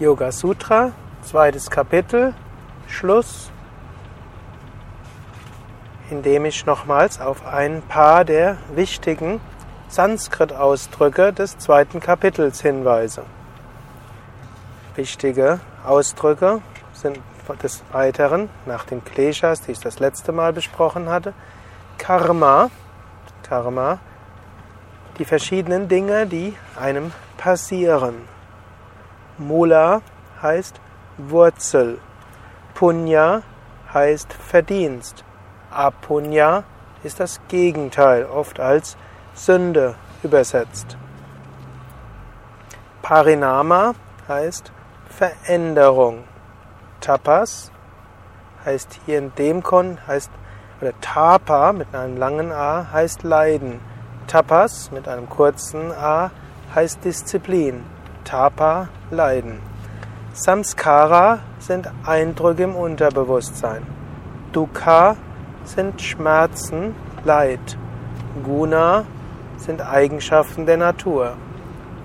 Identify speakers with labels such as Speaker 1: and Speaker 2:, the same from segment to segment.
Speaker 1: Yoga Sutra, zweites Kapitel, Schluss, in dem ich nochmals auf ein paar der wichtigen Sanskrit-Ausdrücke des zweiten Kapitels hinweise. Wichtige Ausdrücke sind des Weiteren, nach den Kleshas, die ich das letzte Mal besprochen hatte, Karma, Karma, die verschiedenen Dinge, die einem passieren. Mula heißt Wurzel. Punya heißt Verdienst. Apunya ist das Gegenteil, oft als Sünde übersetzt. Parinama heißt Veränderung. Tapas heißt hier in dem Kon heißt oder Tapa mit einem langen A heißt Leiden. Tapas mit einem kurzen A heißt Disziplin. Tapa Leiden. Samskara sind Eindrücke im Unterbewusstsein. Dukkha sind Schmerzen, Leid. Guna sind Eigenschaften der Natur.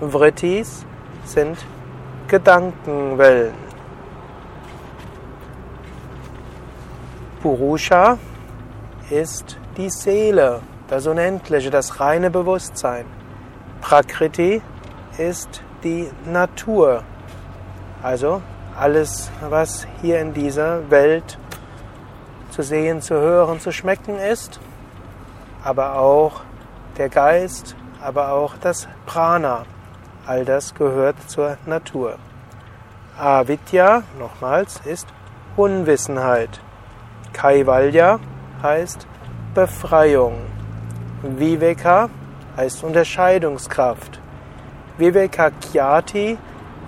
Speaker 1: Vrittis sind Gedankenwellen. Purusha ist die Seele, das Unendliche, das reine Bewusstsein. Prakriti ist die Natur, also alles, was hier in dieser Welt zu sehen, zu hören, zu schmecken ist, aber auch der Geist, aber auch das Prana. All das gehört zur Natur. Avidya, nochmals, ist Unwissenheit. Kaivalya heißt Befreiung. Viveka heißt Unterscheidungskraft. Vivekakyati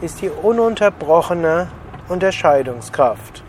Speaker 1: ist die ununterbrochene Unterscheidungskraft.